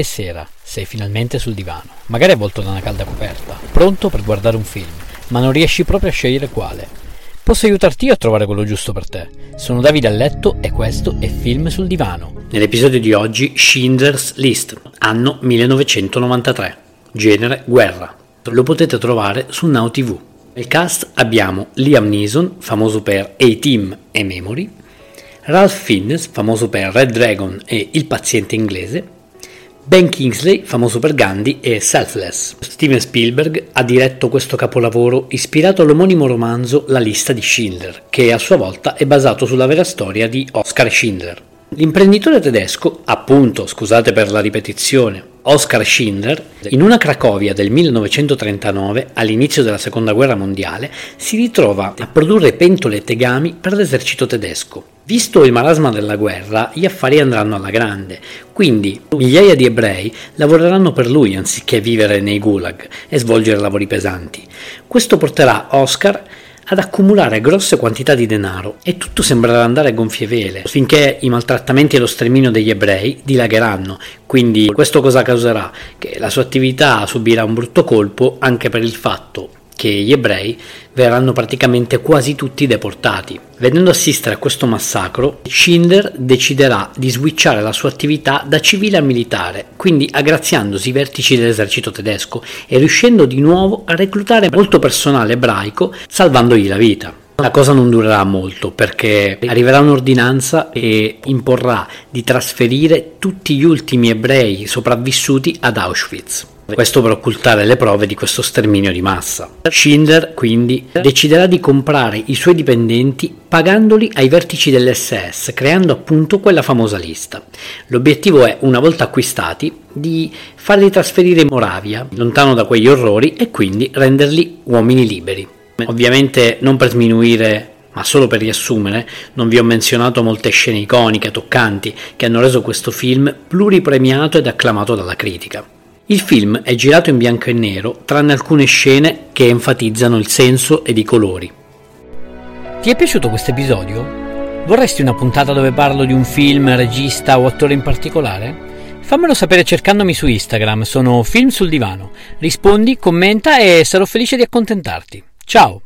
è sera, sei finalmente sul divano, magari avvolto da una calda coperta, pronto per guardare un film, ma non riesci proprio a scegliere quale. Posso aiutarti io a trovare quello giusto per te. Sono Davide a letto e questo è Film sul divano. Nell'episodio di oggi Schindler's List, anno 1993, genere guerra. Lo potete trovare su Now TV. Nel cast abbiamo Liam Neeson, famoso per A-Team e Memory, Ralph Fiennes, famoso per Red Dragon e Il paziente inglese, Ben Kingsley, famoso per Gandhi e Selfless. Steven Spielberg ha diretto questo capolavoro ispirato all'omonimo romanzo La lista di Schindler, che a sua volta è basato sulla vera storia di Oscar Schindler. L'imprenditore tedesco, appunto, scusate per la ripetizione, Oscar Schindler, in una Cracovia del 1939, all'inizio della Seconda Guerra Mondiale, si ritrova a produrre pentole e tegami per l'esercito tedesco. Visto il marasma della guerra, gli affari andranno alla grande, quindi migliaia di ebrei lavoreranno per lui anziché vivere nei gulag e svolgere lavori pesanti. Questo porterà Oscar ad accumulare grosse quantità di denaro e tutto sembrerà andare a gonfie vele finché i maltrattamenti e lo sterminio degli ebrei dilagheranno. Quindi questo cosa causerà? Che la sua attività subirà un brutto colpo anche per il fatto che gli ebrei verranno praticamente quasi tutti deportati. Vedendo assistere a questo massacro, Schindler deciderà di switchare la sua attività da civile a militare, quindi aggraziandosi i vertici dell'esercito tedesco e riuscendo di nuovo a reclutare molto personale ebraico, salvandogli la vita. La cosa non durerà molto perché arriverà un'ordinanza e imporrà di trasferire tutti gli ultimi ebrei sopravvissuti ad Auschwitz. Questo per occultare le prove di questo sterminio di massa. Schindler quindi deciderà di comprare i suoi dipendenti pagandoli ai vertici dell'SS, creando appunto quella famosa lista. L'obiettivo è, una volta acquistati, di farli trasferire in Moravia, lontano da quegli orrori, e quindi renderli uomini liberi. Ovviamente non per sminuire ma solo per riassumere, non vi ho menzionato molte scene iconiche, toccanti, che hanno reso questo film pluripremiato ed acclamato dalla critica. Il film è girato in bianco e nero, tranne alcune scene che enfatizzano il senso ed i colori. Ti è piaciuto questo episodio? Vorresti una puntata dove parlo di un film, regista o attore in particolare? Fammelo sapere cercandomi su Instagram, sono Film sul Divano. Rispondi, commenta e sarò felice di accontentarti. Ciao!